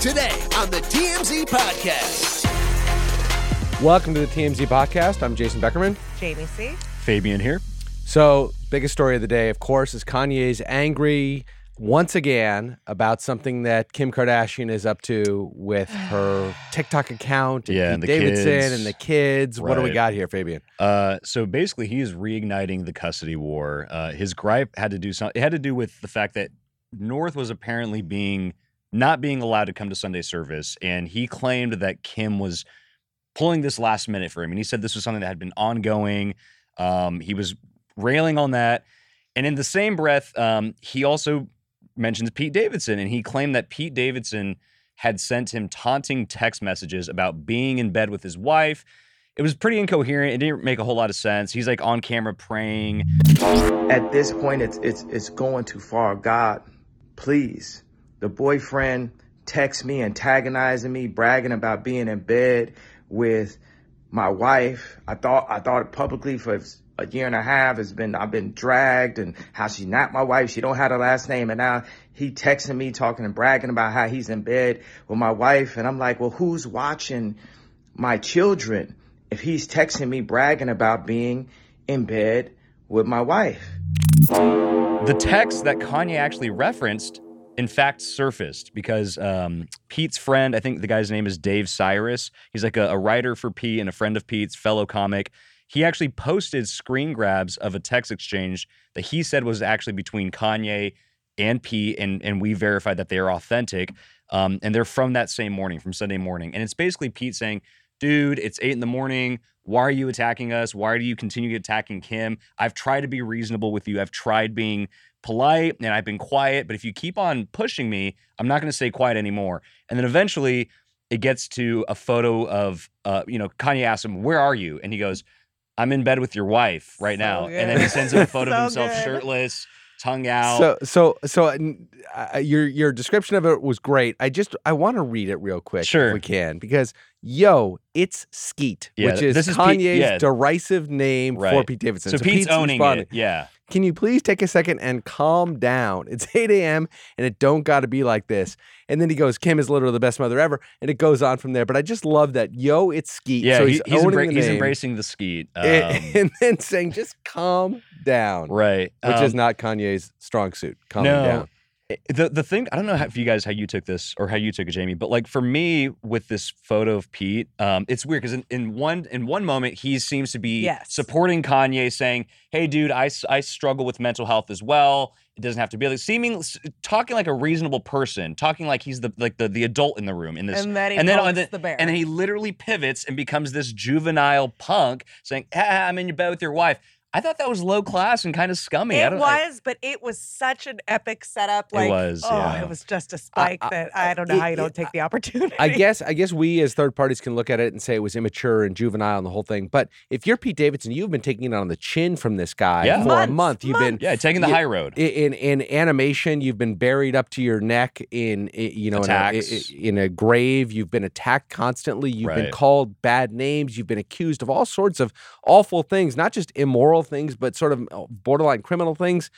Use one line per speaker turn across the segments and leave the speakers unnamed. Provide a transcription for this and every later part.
today on the TMZ Podcast.
Welcome to the TMZ podcast. I'm Jason Beckerman.
Jamie C.
Fabian here.
So, biggest story of the day, of course, is Kanye's angry once again about something that Kim Kardashian is up to with her TikTok account and
Yeah,
Pete
and the
Davidson
kids.
and the kids. What do we got here, Fabian?
Uh, so basically, he is reigniting the custody war. Uh, his gripe had to do something. It had to do with the fact that North was apparently being not being allowed to come to Sunday service, and he claimed that Kim was pulling this last minute for him. And he said this was something that had been ongoing. Um, he was railing on that, and in the same breath, um, he also mentions Pete Davidson, and he claimed that Pete Davidson had sent him taunting text messages about being in bed with his wife. It was pretty incoherent. It didn't make a whole lot of sense. He's like on camera praying.
at this point it's it's it's going too far god please the boyfriend texts me antagonizing me bragging about being in bed with my wife. I thought i thought publicly for a year and a half it's been i've been dragged and how she's not my wife. She don't have her last name. And now he texting me talking and bragging about how he's in bed with my wife. And i'm like well who's watching my children if he's texting me bragging about being in bed with my wife?
The text that Kanye actually referenced, in fact, surfaced because um, Pete's friend, I think the guy's name is Dave Sirus. He's like a, a writer for Pete and a friend of Pete's, fellow comic. He actually posted screen grabs of a text exchange that he said was actually between Kanye and Pete, and and we verified that they are authentic. Um, and they're from that same morning, from Sunday morning. And it's basically Pete saying, dude, it's eight in the morning. Why are you attacking us? Why do you continue attacking Kim? I've tried to be reasonable with you. I've tried being polite and I've been quiet. But if you keep on pushing me, I'm not going to stay quiet anymore. And then eventually it gets to a photo of, uh, you know, Kanye asks him, Where are you? And he goes, I'm in bed with your wife right
So
now.
good.
And then he sends him a photo
So
of himself
good.
shirtless, tongue out.
So, so, so uh, your your description of it was great. I just I want to read it real quick,
Sure.
if we can, because yo, it's Skete,
Yeah,
which is
this is Pete-
Kanye's
yeah.
derisive name for Pete Davidson.
so, Pete's, owning
responding.
it. Yeah.
Can you please take a second and calm down? It's 8 a.m. and it don't got to be like this. And then he goes, Kim is literally the best mother ever. And it goes on from there. But I just love that. Yo, it's Skete.
Yeah.
so he's,
he's,
owning
embra-
the
he's embracing the Skete. Um,
and, and then saying, just calm down,
right.
which is
Um,
not Kanye's strong suit. Calming
no.
down.
The the thing I don't know how, if you guys how you took this or how you took it, Jamie, but like for me with this photo of Pete, um, it's weird because in, in one in one moment he seems to be
Yes.
supporting Kanye, saying, "Hey, dude, I, I struggle with mental health as well. It doesn't have to be like seeming talking like a reasonable person, talking like he's the like the the adult in the room in this."
And then he
and then, and then,
the bear.
and then he literally pivots and becomes this juvenile punk, saying, ah, "I'm in your bed with your wife." I thought that was low class and kind of scummy. I
it
don't, I-
was, but it was such an epic setup.
It
Like,
was,
oh,
yeah.
it was just a spike
I-
that I don't know how you don't take the opportunity.
I guess I guess we as third parties can look at it and say it was immature and juvenile and the whole thing. But if you're Pete Davidson, you've been taking it on the chin from this guy
Yeah.
for
Months,
a month. You've been
yeah, taking the
Yeah.
high road.
I- in in animation you've been buried up to your neck in i- you know in a, i- in a grave you've been attacked constantly you've been called bad names you've been accused of all sorts of awful things not just immoral things but sort of uh, borderline criminal things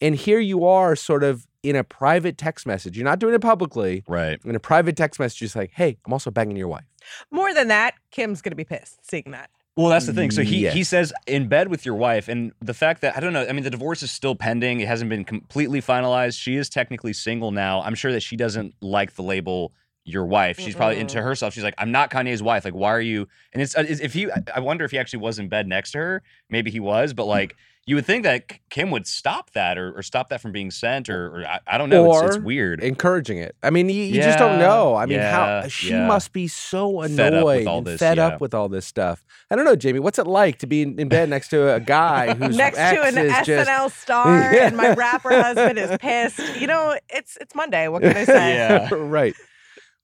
and here you are sort of in a private text message you're not doing it publicly
Right.
in a private text message just like hey i'm also banging your wife
More than that, Kim's gonna be pissed seeing that.
Well, that's the thing. So he he says in bed with your wife, and the fact that I don't know. I mean, the divorce is still pending. It hasn't been completely finalized. She is technically single now. I'm sure that she doesn't like the label your wife. She's probably
Mm-mm.
into herself. She's like, I'm not Kanye's wife. Like, why are you? And it's uh, if he. I wonder if he actually was in bed next to her. Maybe he was, but like. You would think that Kim would stop that or, or stop that from being sent or, or I, I don't know. it's, it's weird.
encouraging it i mean you, you just don't know i mean how she
yeah.
must be so annoyed
Fed up with all
and
this,
fed
yeah.
up with all this stuff i don't know jamie what's it like to be in, in bed next to a guy who's
Next to an
is
SNL
just
star,
Yeah.
and my rapper husband is pissed. You know, it's it's Monday. What can I say?
Yeah.
right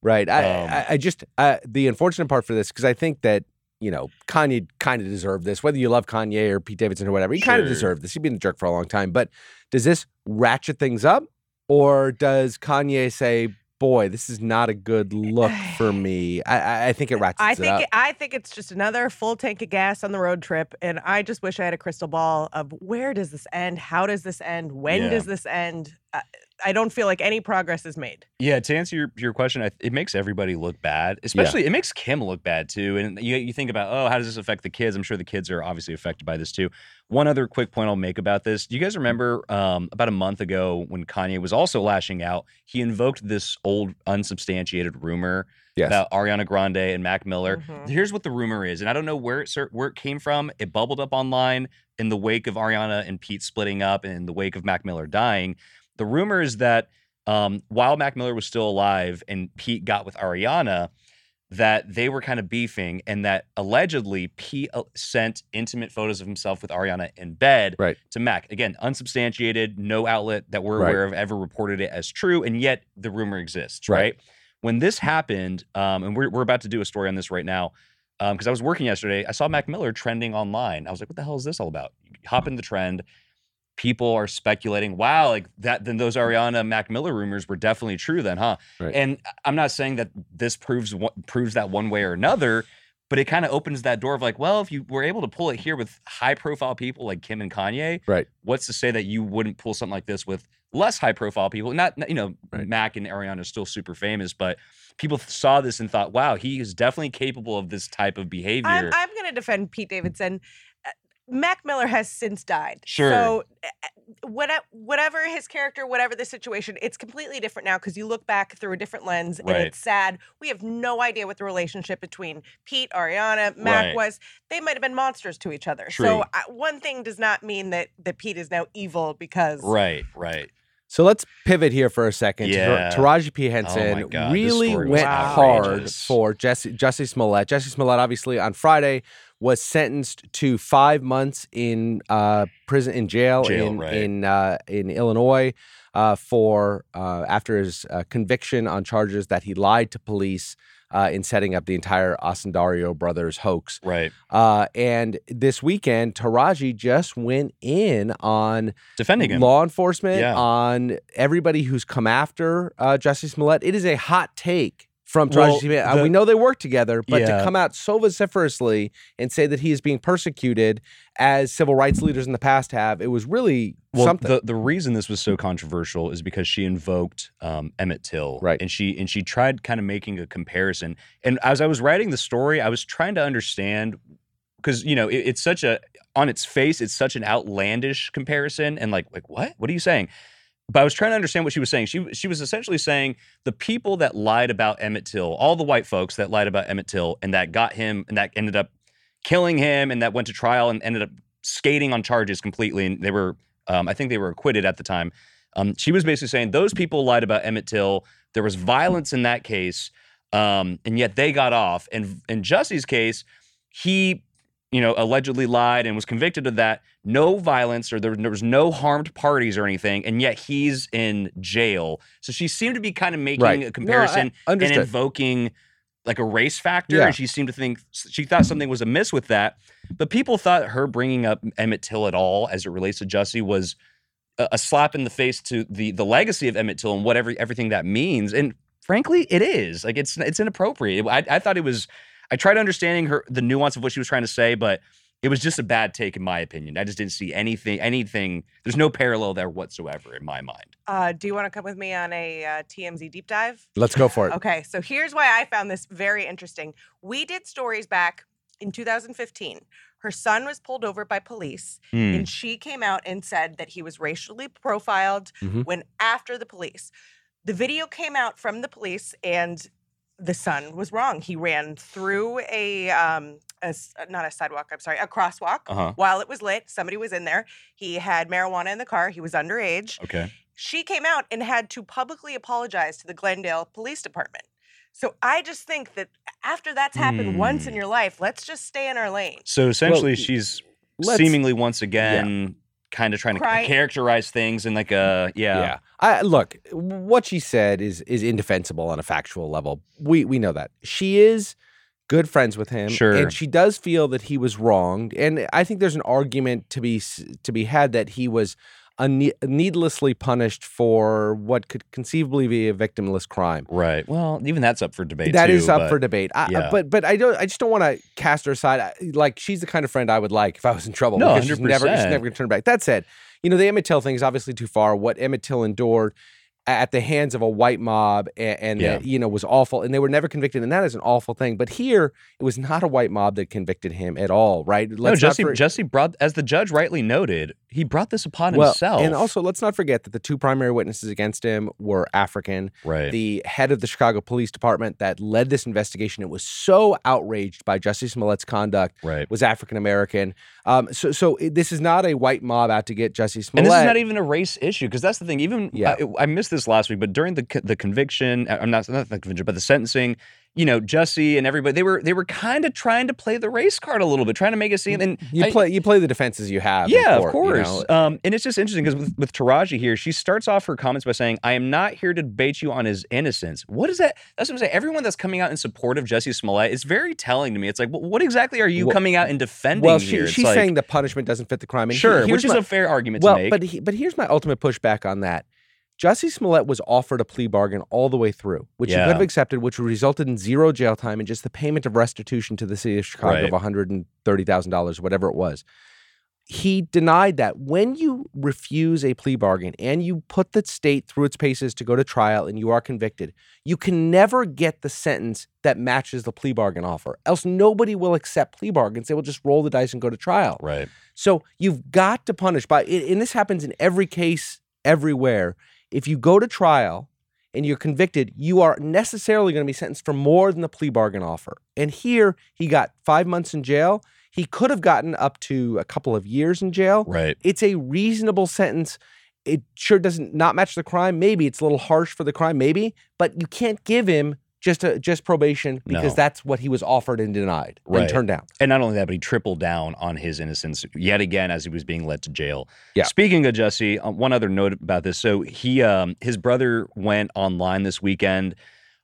right I,
Um,
I i just uh, the unfortunate part for this because i think that you know kanye kind of deserved this whether you love kanye or pete davidson or whatever he kind of deserved this he's been a jerk for a long time but does this ratchet things up or does kanye say boy this is not a good look for me i i, think it ratchets
I
it
think
up
it, I think it's just another full tank of gas on the road trip, and I just wish I had a crystal ball of where does this end? How does this end? When
Yeah.
does this end? I, I don't feel like any progress is made.
Yeah, to answer your, your question, I, it makes everybody look bad. Especially, it makes Kim look bad too. And you, you think about, oh, how does this affect the kids? I'm sure the kids are obviously affected by this too. One other quick point I'll make about this: Do you guys remember um, about a month ago when Kanye was also lashing out? He invoked this old unsubstantiated rumor
Yes.
about Ariana Grande and Mac Miller.
Mhm.
Here's what the rumor is, and I don't know where it where it came from. It bubbled up online in the wake of Ariana and Pete splitting up, and in the wake of Mac Miller dying. The rumor is that um, while Mac Miller was still alive and Pete got with Ariana, that they were kind of beefing, and that allegedly Pete uh, sent intimate photos of himself with Ariana in bed
Right.
to Mac. Again, unsubstantiated, no outlet that we're
Right.
aware of ever reported it as true, and yet the rumor exists,
Right.
right? When this happened, um, and we're, we're about to do a story on this right now, because I was working yesterday, I saw Mac Miller trending online. I was like, what the hell is this all about? You hop in the trend. People are speculating, wow, like that, then those Ariana Mac Miller rumors were definitely true, then, huh?
Right.
And I'm not saying that this proves proves that one way or another, but it kind of opens that door of like, well, if you were able to pull it here with high profile people like Kim and Kanye,
Right.
what's to say that you wouldn't pull something like this with less high profile people? Not, not- you know,
Right.
Mac and Ariana are still super famous, but people saw this and thought, wow, he is definitely capable of this type of behavior.
I'm, I'm going to defend Pete Davidson. Mac Miller has since died.
Sure.
So, uh, whatever, whatever his character, whatever the situation, it's completely different now because you look back through a different lens and
Right.
it's sad. We have no idea what the relationship between Pete, Ariana, Mac
Right.
was. They might have been monsters to each other.
True.
So, one thing does not mean that, that Pete is now evil because.
right, right.
So let's pivot here for a second. to
Yeah.
Taraji P.
Oh
Henson
my God,
really
story was
went hard for Jussie Jussie Smollett. Jussie Smollett, obviously, on Friday was sentenced to five months in uh, prison in jail,
Jail,
in
right.
in uh, in Illinois uh, for uh, after his uh, conviction on charges that he lied to police uh, in setting up the entire Osundairo brothers hoax.
Right.
Uh, and this weekend, Taraji just went in on
Defending him.
law enforcement,
Yeah.
on everybody who's come after uh, Jussie Smollett. It is a hot take from Taraji.
Well,
P. Uh, we know they work together, but to come out so vociferously and say that he is being persecuted as civil rights leaders in the past have, it was really
Well,
something.
the the reason this was so controversial is because she invoked um, Emmett Till,
Right.
And she and she tried kind of making a comparison. And as I was writing the story, I was trying to understand because you know it, it's such a on its face, it's such an outlandish comparison, and like like what? What are you saying? But I was trying to understand what she was saying. She she was essentially saying the people that lied about Emmett Till, all the white folks that lied about Emmett Till, and that got him, and that ended up killing him, and that went to trial and ended up skating on charges completely, and they were um, I think they were acquitted at the time. Um, she was basically saying those people lied about Emmett Till. There was violence in that case, um, and yet they got off. And in Jussie's case, he, you know, allegedly lied and was convicted of that. No violence, or there, there was no harmed parties or anything, and yet he's in jail. So she seemed to be kind of making
Right. No,
a comparison and invoking like a race factor.
Yeah.
And she seemed to think she thought something was amiss with that. But people thought her bringing up Emmett Till at all as it relates to Jussie was a, a slap in the face to the the legacy of Emmett Till and whatever everything that means. And frankly, it is like it's it's inappropriate. I, I thought it was. I tried understanding her the nuance of what she was trying to say, but it was just a bad take in my opinion. I just didn't see anything. Anything. There's no parallel there whatsoever in my mind.
Uh, do you want to come with me on a uh, TMZ deep dive?
Let's go for it.
Okay, so here's why I found this very interesting. We did stories back in 2015. Her son was pulled over by police,
Hmm.
and she came out and said that he was racially profiled
Mhm.
when after the police. The video came out from the police, and the son was wrong. He ran through a, um, a s- not a sidewalk, I'm sorry, a crosswalk
Uh-huh.
while it was lit. Somebody was in there. He had marijuana in the car. He was underage
Okay.
she came out and had to publicly apologize to the Glendale Police Department. So I just think that after that's happened once in
Hmm.
your life, let's just stay in our lane.
So essentially,
Well,
she's seemingly once again kind of trying to
Cry-
characterize things in like a yeah.
Yeah. I look, what she said is is indefensible on a factual level. We we know that. She is good friends with him
Sure.
and she does feel that he was wronged and I think there's an argument to be to be had that he was unne- needlessly punished for what could conceivably be a victimless crime.
Right. Well, even that's up for debate.
That
too,
is up
but-
for debate. I,
yeah.
but but I don't. I just don't want to cast her aside. I- Like she's the kind of friend I would like if I was in trouble.
No,
because she's never she's never gonna turn back. That said, you know the Emmett Till thing is obviously too far. What Emmett Till endured at the hands of a white mob and, and
Yeah.
you know was awful, and they were never convicted, and that is an awful thing. But here, it was not a white mob that convicted him at all. Right?
No,
Let's not
Jussie.
for-
Jussie brought, as the judge rightly noted, he brought this upon
well,
himself.
and also let's not forget that the two primary witnesses against him were African.
right.
the head of the Chicago Police Department that led this investigation and was so outraged by jussie Smollett's conduct
right.
was African American. Um, so, so it- this is not a white mob out to get jussie Smollett.
And this is not even a race issue because that's the thing. Even
Yeah.
I, I missed this last week, but during the the conviction, uh, I'm not not the conviction, but the sentencing, you know, Jussie and everybody, they were they were kind of trying to play the race card a little bit, trying to make it seem. And
you
I-
play you play the defenses you have.
Yeah,
court,
of
you
course.
know?
Um, and it's just interesting because with, with Taraji here, she starts off her comments by saying, I am not here to debate you on his innocence. What is that? That's what I'm saying. Everyone that's coming out in support of Jussie Smollett is very telling to me. It's like, well, what exactly are you
Well-
coming out and defending
well, she, she's
like,
saying the punishment doesn't fit the crime. And
sure,
here's
which is
my-
a fair argument
well,
to make.
but he, but here's my ultimate pushback on that. Jussie Smollett was offered a plea bargain all the way through, which he could have accepted, which resulted in zero jail time and just the payment of restitution to the city of Chicago
Right.
of one hundred and thirty thousand dollars, whatever it was. He denied that. When you refuse a plea bargain and you put the state through its paces to go to trial and you are convicted, you can never get the sentence that matches the plea bargain offer. Else, nobody will accept plea bargains. They will just roll the dice and go to trial.
right.
So you've got to punish by, and this happens in every case, everywhere. If you go to trial and you're convicted, you are necessarily going to be sentenced for more than the plea bargain offer. And here he got five months in jail. He could have gotten up to a couple of years in jail.
Right.
It's a reasonable sentence. It sure doesn't not match the crime. Maybe it's a little harsh for the crime, maybe, but you can't give him just a, just probation because
No.
that's what he was offered and denied
Right.
and turned down.
And not only that, but he tripled down on his innocence yet again as he was being led to jail.
Yeah.
Speaking of Jussie, uh, one other note about this. So he, um, his brother went online this weekend,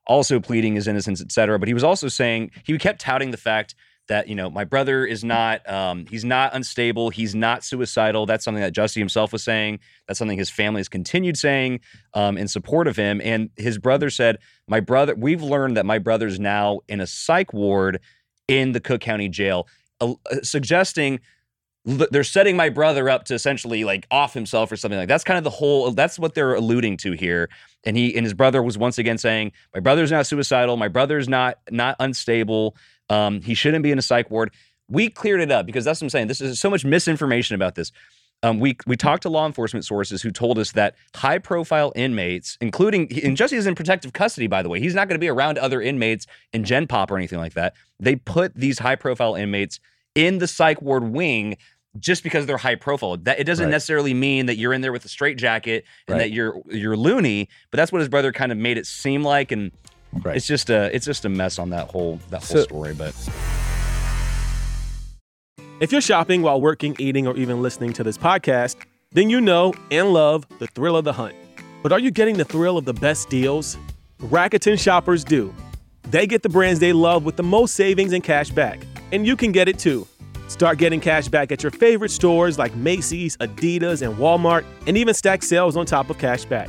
also pleading his innocence, et cetera. But he was also saying he kept touting the fact that you know my brother is not, um, he's not unstable, he's not suicidal. That's something that Jussie himself was saying. That's something his family has continued saying um, in support of him. And his brother said, "My brother, we've learned that my brother's now in a psych ward." in the Cook County Jail, uh, uh, suggesting they're setting my brother up to essentially like off himself or something like that's kind of the whole that's what they're alluding to here and he and his brother was once again saying my brother's not suicidal my brother's not not unstable um he shouldn't be in a psych ward we cleared it up because that's what i'm saying this is so much misinformation about this um, we we talked to law enforcement sources who told us that high profile inmates, including and Jussie is in protective custody, by the way. He's not going to be around other inmates in Gen Pop or anything like that. They put these high profile inmates in the psych ward wing just because they're high profile. That it doesn't
Right.
necessarily mean that you're in there with a straight jacket and
Right.
that you're you're loony, but that's what his brother kind of made it seem like and
Right.
it's just a it's just a mess on that whole that whole
So-
story, but
If you're shopping while working, eating, or even listening to this podcast, then you know and love the thrill of the hunt. But are you getting the thrill of the best deals? Rakuten shoppers do. They get the brands they love with the most savings and cash back. And you can get it too. Start getting cash back at your favorite stores like Macy's, Adidas, and Walmart, and even stack sales on top of cash back.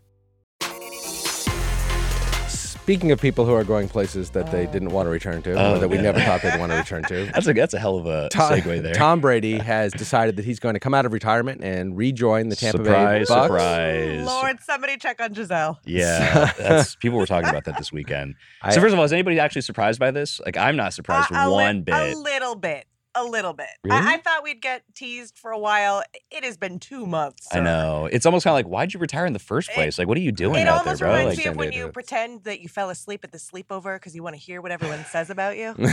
Speaking of people who are going places that they didn't want to return to,
Oh,
or that we
yeah.
never thought they'd want to return to,
that's a that's a hell of a
Tom,
segue there.
Tom Brady has decided that he's going to come out of retirement and rejoin the Tampa
surprise,
Bay Bucks.
surprise.
Lord, somebody check on Gisele.
Yeah, that's people were talking about that this weekend.
I-
so first of all, is anybody actually surprised by this? Like, I'm not surprised
Uh, a li-
one bit.
A little bit. A little bit.
Really?
I, I thought we'd get teased for a while. It has been two months.
I know. It's almost kind of like, why'd you retire in the first
It-
place? Like, what are you doing
It
out there,
almost reminds
Like,
me of when you
to-
pretend that you fell asleep at the sleepover because you want to hear what everyone says about you.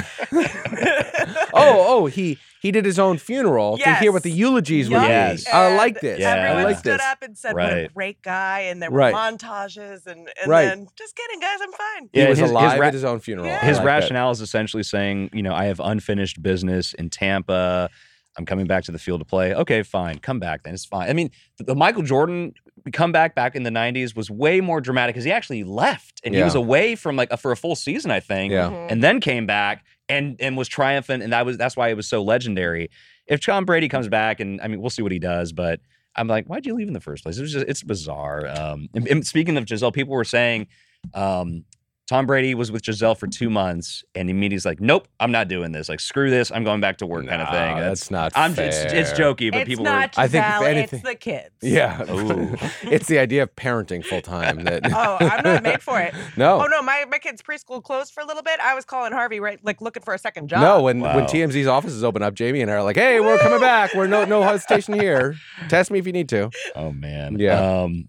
Oh, oh, he he did his own funeral to hear what the
Yes.
eulogies would
Yes.
I like this.
Yeah.
I
Everyone
like
stood
this.
up and said, "What a great guy," and there were
Right.
montages, and, and
Right.
then just kidding, guys, I'm fine.
He was
his- his
alive
ra-
at his own funeral.
Yeah.
His
like
rationale is essentially saying, you know, I have unfinished business in Tampa. I'm coming back to the field to play. Okay, fine. Come back then. It's fine. I mean, the, the Michael Jordan comeback back in the 90s was way more dramatic because he actually left and he was away from like a, for a full season, I think.
Yeah.
Mhm.
And then came back and and was triumphant. And that was that's why it was so legendary. If Tom Brady comes back, and I mean, we'll see what he does, but I'm like, why'd you leave in the first place? It was just it's bizarre. Um, and, and speaking of Gisele, people were saying um, Tom Brady was with Gisele for two months, and immediately he's like, "Nope, I'm not doing this. Like, screw this. I'm going back to work." kind of thing.
Nah, that's not
I'm
fair.
just it's jokey, but
it's
people
not
I think if anything-
it's the kids.
Yeah. It's the idea of parenting full time that
Oh, I'm not made for it.
No.
Oh no, my, my kid's preschool closed for a little bit. I was calling Harvey right like looking for a second job.
No, when when
Wow.
TMZ's offices open up, Jamie and I are like, "Hey, we're coming back. We're no no hesitation here. Test me if you need to."
Oh man.
Yeah.
Um,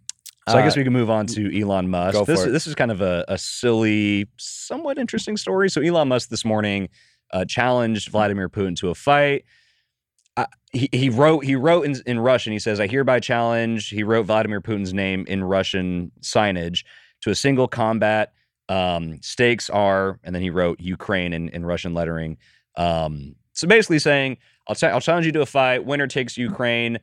so I guess
Uh,
we can move on to Elon Musk. this
it.
this is kind of a, a silly, somewhat interesting story. So Elon Musk this morning uh, challenged Vladimir Putin to a fight. Uh, he, he wrote he wrote in, in Russian. He says, "I hereby challenge." He wrote Vladimir Putin's name in Russian signage to a single combat. Um, stakes are, and then he wrote Ukraine in, in Russian lettering. Um, so basically saying, I'll, I'll challenge you to a fight. Winner takes Ukraine.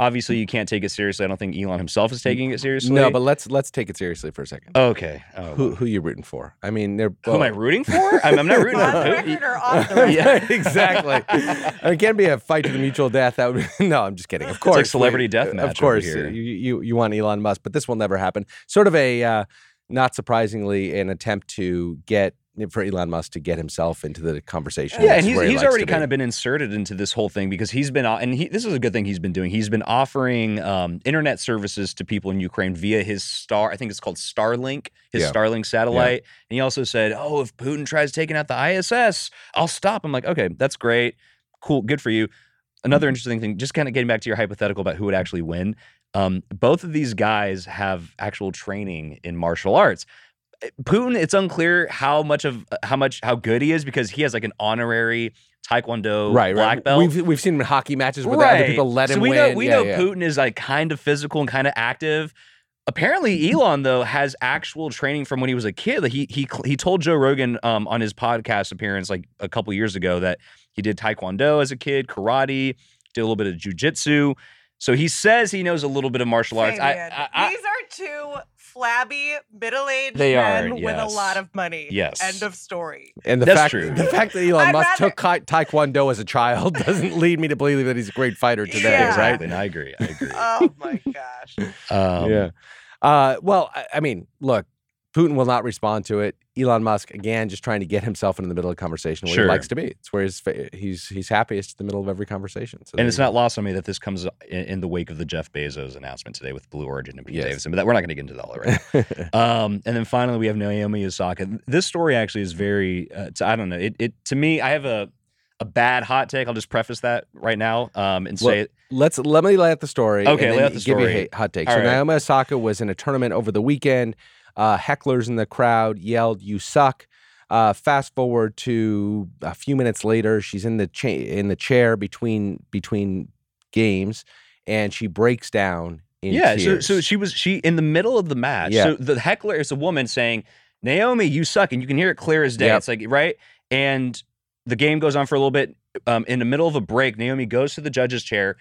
Obviously, you can't take it seriously. I don't think Elon himself is taking it seriously.
No, but let's let's take it seriously for a second.
okay. Oh,
Who who you rooting for? I mean, they're
who am I rooting for? I'm, I'm not rooting for
on the
Putin.
or off the record.
Yeah.
exactly. It can't be a fight to the mutual death. That would be, no. I'm just kidding. Of course,
like celebrity
we-
death match
Of
over
course,
here.
you, you you want Elon Musk, but this will never happen. Sort of a uh, not surprisingly an attempt to get for Elon Musk to get himself into the conversation.
Yeah, and he's,
he
he's already
to be.
kind of been inserted into this whole thing because he's been, and he, this is a good thing he's been doing. He's been offering um, internet services to people in Ukraine via his Star, I think it's called Starlink, his
Yeah.
Starlink satellite. And he also said, "Oh, if Putin tries taking out the ISS, I'll stop." I'm like, okay, that's great, cool, good for you. Another
Mm-hmm.
interesting thing, just kind of getting back to your hypothetical about who would actually win. Um, both of these guys have actual training in martial arts. Putin, it's unclear how much of how much how good he is because he has like an honorary Taekwondo
right,
black
right.
belt.
We've we've seen him in hockey matches where the other people let him
so we
win.
know we
Yeah,
know
yeah.
Putin is like kind of physical and kind of active. Apparently, Elon though has actual training from when he was a kid. Like he he he told Joe Rogan um, on his podcast appearance like a couple years ago that he did Taekwondo as a kid, karate, did a little bit of jujitsu. So he says he knows a little bit of martial arts. I, I, I,
These are two flabby, middle-aged
They are,
men with a lot of money.
Yes.
End of story.
And the
That's
fact
true.
the fact that Elon
I'd
Musk
rather-
took Taekwondo as a child doesn't lead me to believe that he's a great fighter today,
Yeah.
right?
exactly. And I agree. I agree.
Oh my gosh.
Um,
yeah. Uh, well, I, I mean, look, Putin will not respond to it. Elon Musk, again, just trying to get himself into the middle of the conversation where
Sure.
he likes to be. It's where fa- he's he's happiest in the middle of every conversation. So
And it's not lost on me that this comes in, in the wake of the Jeff Bezos announcement today with Blue Origin and Pete
Yes.
Davidson, but that, we're not going to get into that all right. um, and then finally, we have Naomi Osaka. This story actually is very, uh, I don't know, it, it to me, I have a a bad hot take. I'll just preface that right now um, and say it.
Let's let me lay out the story.
Okay,
and
lay out the
give you
story.
a hot take.
All
so
right.
Naomi Osaka was in a tournament over the weekend. Uh, hecklers in the crowd yelled, "You suck." Uh, fast forward to a few minutes later, she's in the cha- in the chair between between games, and she breaks down in
Yeah, so, so she was she in the middle of the match.
Yeah.
So the heckler is a woman saying, "Naomi, you suck," and you can hear it clear as day.
Yep.
It's like right, and the game goes on for a little bit. Um, in the middle of a break, Naomi goes to the judge's chair,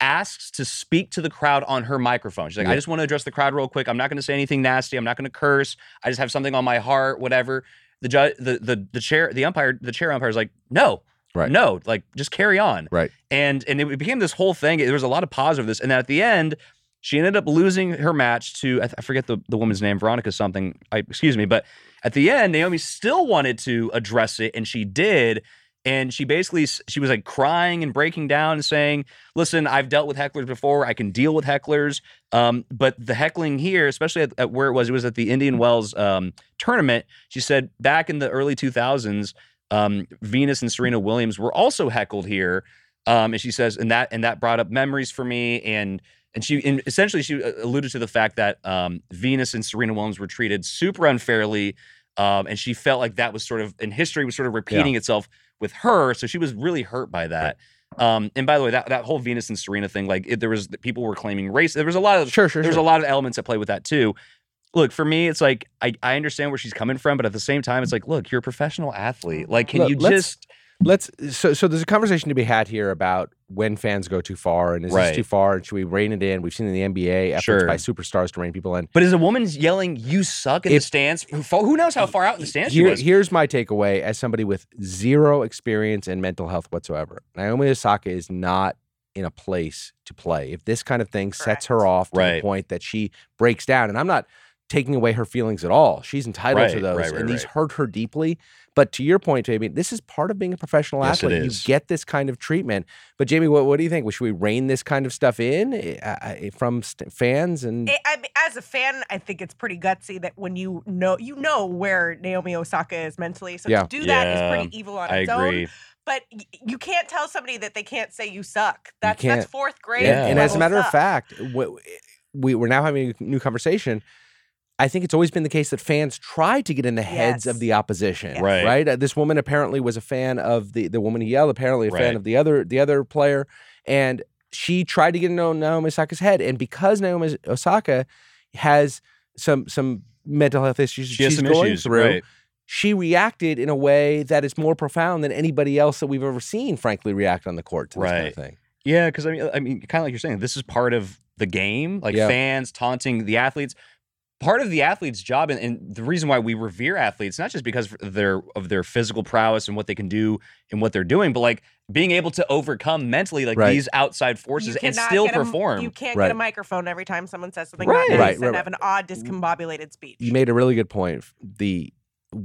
asks to speak to the crowd on her microphone. She's like, "I just want to address the crowd real quick. I'm not going to say anything nasty. I'm not going to curse. I just have something on my heart. Whatever." The judge, the the the chair, the umpire, the chair umpire is like, "No."
Right.
No, like just carry on
right.
and and it became this whole thing. There was a lot of positive this, and then at the end, she ended up losing her match to I forget the, the woman's name, Veronica something. I, excuse me, but at the end, Naomi still wanted to address it, and she did. And she basically she was like crying and breaking down and saying, "Listen, I've dealt with hecklers before. I can deal with hecklers. Um, but the heckling here, especially at, at where it was, it was at the Indian Wells um, tournament. She said back in the early 2000s, um, Venus and Serena Williams were also heckled here. Um, and she says, and that and that brought up memories for me. And and she and essentially she uh, alluded to the fact that um, Venus and Serena Williams were treated super unfairly Um, and she felt like that was sort of in history was sort of repeating itself with her. So she was really hurt by that. Um, and by the way, that, that whole Venus and Serena thing, like it, there was people were claiming race. There was a lot of
Sure, sure,
there's
sure.
a lot of elements at play with that too. Look, for me, it's like I, I understand where she's coming from, but at the same time, it's like, look, you're a professional athlete. Like, can
Look,
you
let's-
just
Let's so so there's a conversation to be had here about when fans go too far and is
Right.
this too far and should we rein it in? We've seen in the NBA efforts
Sure.
by superstars to rein people in.
But is a woman yelling "You suck" in
If-
the stands? Who, who knows how far out in the stands she was?
here's my takeaway as somebody with zero experience in mental health whatsoever. Naomi Osaka is not in a place to play. If this kind of thing sets her off to the point that she breaks down, and I'm not taking away her feelings at all. She's entitled to those,
right, right,
and these hurt her deeply. But to your point, Jamie, this is part of being a professional
Yes,
athlete.
is.
You get this kind of treatment. But Jamie, what, what do you think? Should we rein this kind of stuff in uh, uh, from st- fans? And
I, I mean, as a fan, I think it's pretty gutsy that when you know you know where Naomi Osaka is mentally, so
Yeah.
to do that is
Yeah,
pretty evil on
I
its
agree.
own. But you can't tell somebody that they can't say you suck. That's
can't.
that's fourth grade.
Yeah.
And, and as a
level
matter of fact, we, we're now having a new conversation. I think it's always been the case that fans try to get in the heads
Yes.
of the opposition.
Yes.
Right.
Right. Uh, this woman apparently was a fan of the the woman who yelled. Apparently a fan of the other the other player, and she tried to get in Naomi Osaka's head. And because Naomi Osaka has some some mental health issues
she has
she's
some
going
issues,
through,
right?
she reacted in a way that is more profound than anybody else that we've ever seen. Frankly, react on the court to this kind of thing.
Yeah, because I mean, I mean, kind of like you're saying, this is part of the game. Like
Yeah.
fans taunting the athletes. Part of the athlete's job, and, and the reason why we revere athletes, not just because of their of their physical prowess and what they can do and what they're doing, but like being able to overcome mentally like
Right.
these outside forces and still
get a m-
perform.
you can't
Right.
get a microphone every time someone says something
Right.
not nice
Right,
and
right,
have an odd, discombobulated speech.
You made a really good point. The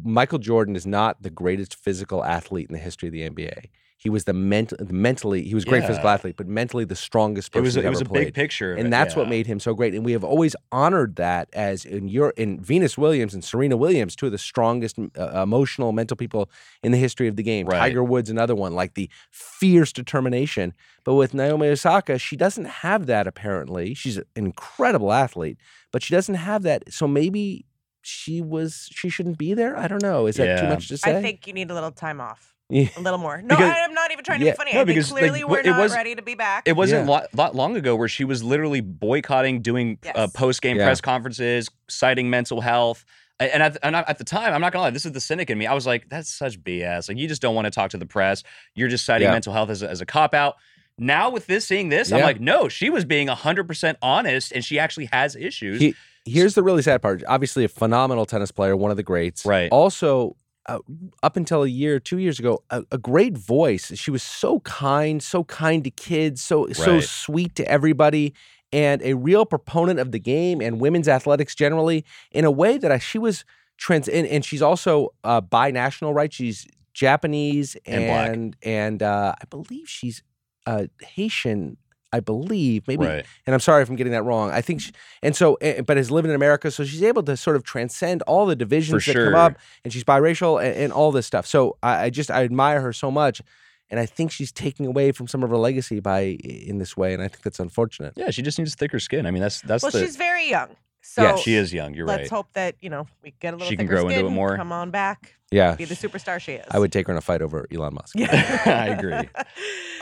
Michael Jordan is not the greatest physical athlete in the history of the NBA. He was the mental, mentally, he was a great physical
Yeah.
athlete, but mentally the strongest
it
person
was
that
it was a
played.
big picture, of
and
it,
that's what made him so great. And we have always honored that as in your in Venus Williams and Serena Williams, two of the strongest uh, emotional, mental people in the history of the game.
Right.
Tiger Woods, another one, like the fierce determination. But with Naomi Osaka, she doesn't have that. Apparently, she's an incredible athlete, but she doesn't have that. So maybe she was she shouldn't be there. I don't know. Is that too much to say?
I think you need a little time off.
Yeah.
A little more. No,
Because-
I am not even trying to
Yeah.
be funny.
No,
I think
because, like,
clearly
what-
we're
it
not
was-
ready to be back.
It wasn't
Yeah.
a lot, lot long ago where she was literally boycotting, doing uh, post game
Yeah.
press conferences, citing mental health. And at, and at the time, I'm not gonna lie, this is the cynic in me. I was like, that's such BS. Like, you just don't want to talk to the press. You're just citing
Yeah.
mental health as a, as a cop out. Now with this, seeing this, I'm like, no, she was being 100% honest, and she actually has issues.
He- Here's the really sad part. Obviously, a phenomenal tennis player, one of the greats.
Right.
Also, uh, up until a year, two years ago, a, a great voice. She was so kind, so kind to kids, so so sweet to everybody, and a real proponent of the game and women's athletics generally. In a way that I, she was trans, and, and she's also uh, binational, right? She's Japanese
And
and and uh, I believe she's uh, Haitian. I believe maybe
right.
and I'm sorry if I'm getting that wrong. I think, she, and so, eh, but is living in America, so she's able to sort of transcend all the divisions that
sure.
come up, and she's biracial and, and all this stuff. So I, I just I admire her so much, and I think she's taking away from some of her legacy by in this way, and I think that's unfortunate.
Yeah, she just needs thicker skin. I mean, that's that's
well,
the.
she's very young. So
Yeah,
she is young. You're right.
let's hope that, you know, we get a little
She can
thicker
grow into it more.
Come on back.
Yeah,
Be the superstar she is.
I would take her in a fight over Elon Musk.
Yeah.
I agree.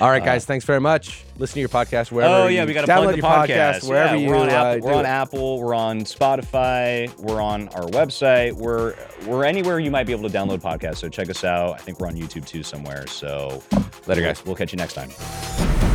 All right, guys, thanks very much. Listen to your podcast wherever.
Oh yeah, we got to
download
plug the
your
podcast.
wherever
yeah,
you
we're on
uh,
Apple.
do
We're on. Apple. We're on Spotify. We're on our website. We're we're anywhere you might be able to download podcasts. So check us out. I think we're on YouTube too somewhere. So
Later, guys.
We'll catch you next time.